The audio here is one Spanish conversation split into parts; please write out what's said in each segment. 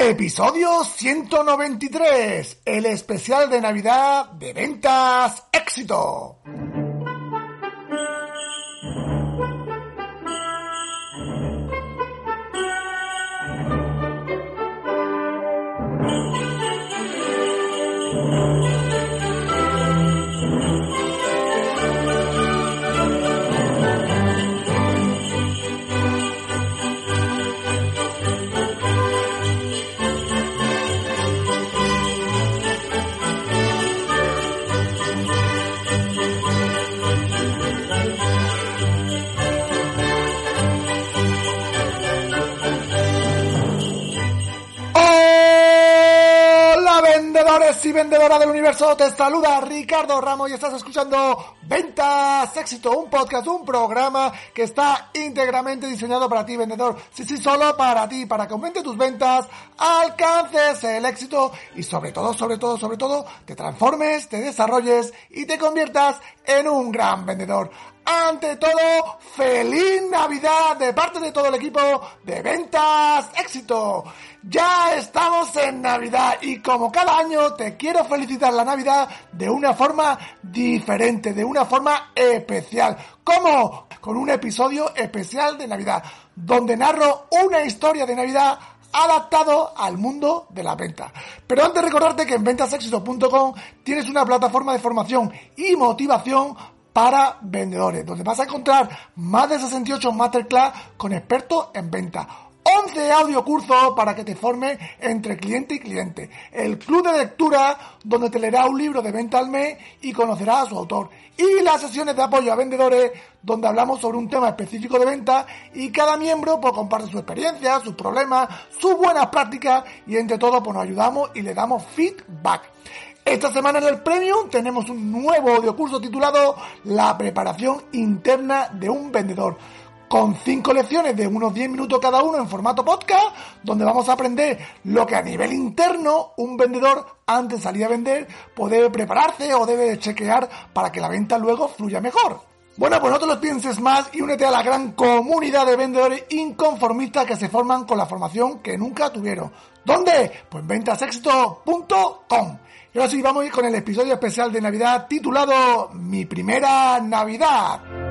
Episodio 193, el especial de Navidad de ventas éxito. Vendedores y vendedoras del universo, te saluda Ricardo Ramos y estás escuchando Ventas Éxito, un podcast, un programa que está íntegramente diseñado para ti vendedor, sí, sí, solo para ti, para que aumente tus ventas, alcances el éxito y sobre todo, sobre todo, sobre todo, te transformes, te desarrolles y te conviertas en un gran vendedor. Ante todo, feliz Navidad de parte de todo el equipo de Ventas Éxito. Ya estamos en Navidad y como cada año te quiero felicitar la Navidad de una forma diferente, de una forma especial. ¿Cómo? Con un episodio especial de Navidad, donde narro una historia de Navidad adaptado al mundo de la venta. Pero antes recordarte que en ventasexito.com tienes una plataforma de formación y motivación para vendedores, donde vas a encontrar más de 68 masterclass con expertos en venta. 11 audiocursos para que te formes entre cliente y cliente. El club de lectura donde te leerá un libro de venta al mes y conocerás a su autor. Y las sesiones de apoyo a vendedores donde hablamos sobre un tema específico de venta y cada miembro pues, comparte su experiencia, sus problemas, sus buenas prácticas y entre todos pues, nos ayudamos y le damos feedback. Esta semana en el Premium tenemos un nuevo audiocurso titulado La preparación interna de un vendedor con cinco lecciones de unos 10 minutos cada uno en formato podcast, donde vamos a aprender lo que a nivel interno un vendedor antes de salir a vender pues debe prepararse o debe chequear para que la venta luego fluya mejor. Bueno, pues no te lo pienses más y únete a la gran comunidad de vendedores inconformistas que se forman con la formación que nunca tuvieron. ¿Dónde? Pues en ventasexito.com. Y ahora sí, vamos a ir con el episodio especial de Navidad titulado Mi primera Navidad.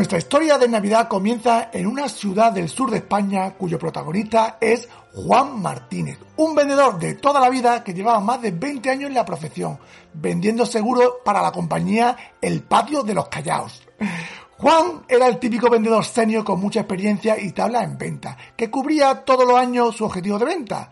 Nuestra historia de Navidad comienza en una ciudad del sur de España cuyo protagonista es Juan Martínez, un vendedor de toda la vida que llevaba más de 20 años en la profesión, vendiendo seguros para la compañía El Patio de los Callaos. Juan era el típico vendedor senior con mucha experiencia y tabla en venta, que cubría todos los años su objetivo de venta.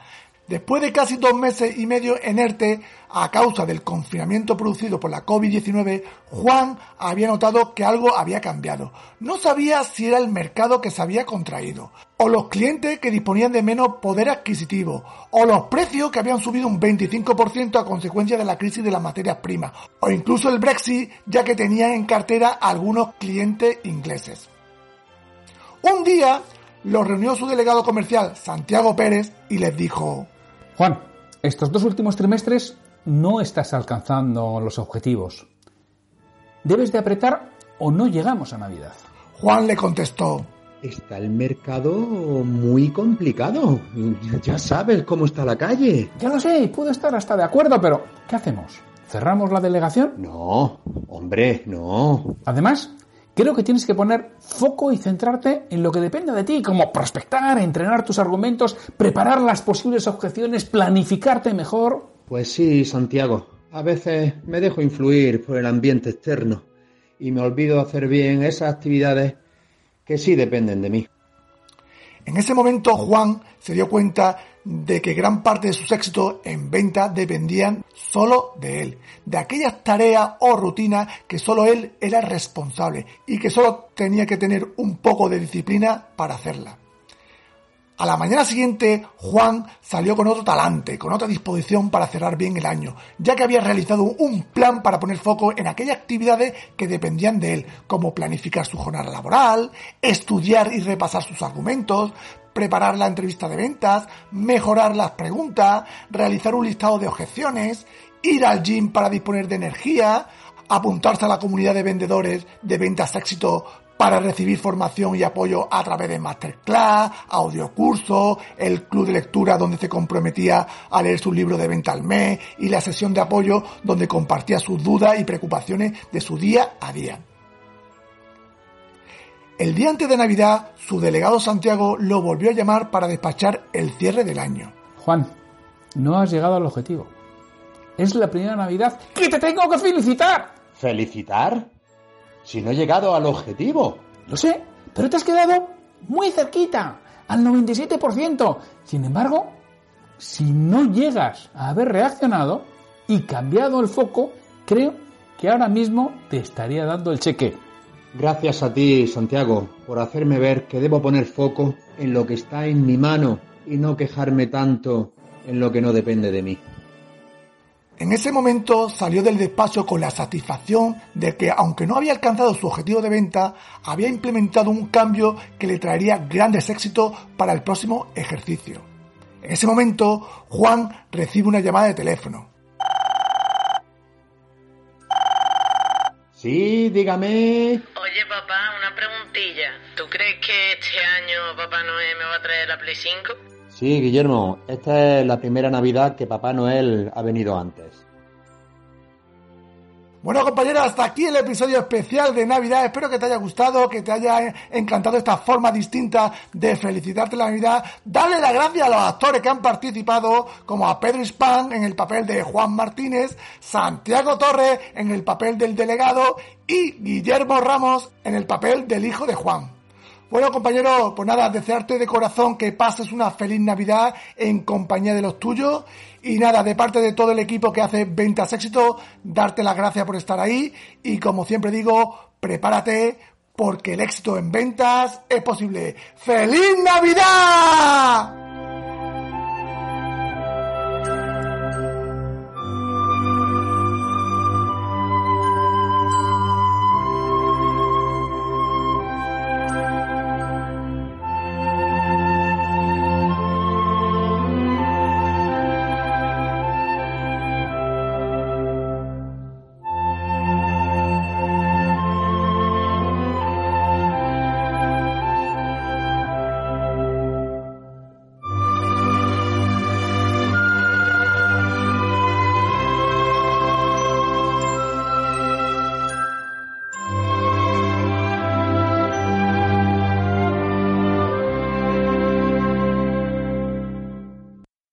Después de casi dos meses y medio en ERTE, a causa del confinamiento producido por la COVID-19, Juan había notado que algo había cambiado. No sabía si era el mercado que se había contraído, o los clientes que disponían de menos poder adquisitivo, o los precios que habían subido un 25% a consecuencia de la crisis de las materias primas, o incluso el Brexit, ya que tenían en cartera algunos clientes ingleses. Un día los reunió su delegado comercial, Santiago Pérez, y les dijo, Juan, estos dos últimos trimestres no estás alcanzando los objetivos. Debes de apretar o no llegamos a Navidad. Juan le contestó, Está el mercado muy complicado. Ya sabes cómo está la calle. Ya lo sé, puedo estar hasta de acuerdo, pero ¿qué hacemos? ¿Cerramos la delegación? No, hombre, no. Además, creo que tienes que poner foco y centrarte en lo que depende de ti, como prospectar, entrenar tus argumentos, preparar las posibles objeciones, planificarte mejor. Pues sí, Santiago. A veces me dejo influir por el ambiente externo y me olvido hacer bien esas actividades que sí dependen de mí. En ese momento Juan se dio cuenta de que gran parte de sus éxitos en venta dependían solo de él, de aquellas tareas o rutinas que solo él era responsable y que solo tenía que tener un poco de disciplina para hacerla. A la mañana siguiente, Juan salió con otro talante, con otra disposición para cerrar bien el año, ya que había realizado un plan para poner foco en aquellas actividades que dependían de él, como planificar su jornada laboral, estudiar y repasar sus argumentos, preparar la entrevista de ventas, mejorar las preguntas, realizar un listado de objeciones ir al gym para disponer de energía, apuntarse a la comunidad de vendedores de ventas éxito para recibir formación y apoyo a través de masterclass, audiocurso, el club de lectura donde se comprometía a leer su libro de venta al mes y la sesión de apoyo donde compartía sus dudas y preocupaciones de su día a día. El día antes de Navidad, su delegado Santiago lo volvió a llamar para despachar el cierre del año. Juan, no has llegado al objetivo. Es la primera Navidad que te tengo que felicitar. ¿Felicitar? Si no he llegado al objetivo. Lo sé, pero te has quedado muy cerquita, al 97%. Sin embargo, si no llegas a haber reaccionado y cambiado el foco, creo que ahora mismo te estaría dando el cheque. Gracias a ti, Santiago, por hacerme ver que debo poner foco en lo que está en mi mano y no quejarme tanto en lo que no depende de mí. En ese momento salió del despacho con la satisfacción de que, aunque no había alcanzado su objetivo de venta, había implementado un cambio que le traería grandes éxitos para el próximo ejercicio. En ese momento, Juan recibe una llamada de teléfono. Sí, dígame. Oye, papá, una preguntilla. ¿Tú crees que este año Papá Noel me va a traer la Play 5? Sí, Guillermo, esta es la primera Navidad que Papá Noel ha venido antes. Bueno compañeros, hasta aquí el episodio especial de Navidad. Espero que te haya gustado, que te haya encantado esta forma distinta de felicitarte la Navidad. Dale las gracias a los actores que han participado, como a Pedro Hispan en el papel de Juan Martínez, Santiago Torres en el papel del delegado y Guillermo Ramos en el papel del hijo de Juan. Bueno, compañero, pues nada, desearte de corazón que pases una feliz Navidad en compañía de los tuyos. Y nada, de parte de todo el equipo que hace Ventas Éxito, darte las gracias por estar ahí. Y como siempre digo, prepárate porque el éxito en ventas es posible. ¡Feliz Navidad!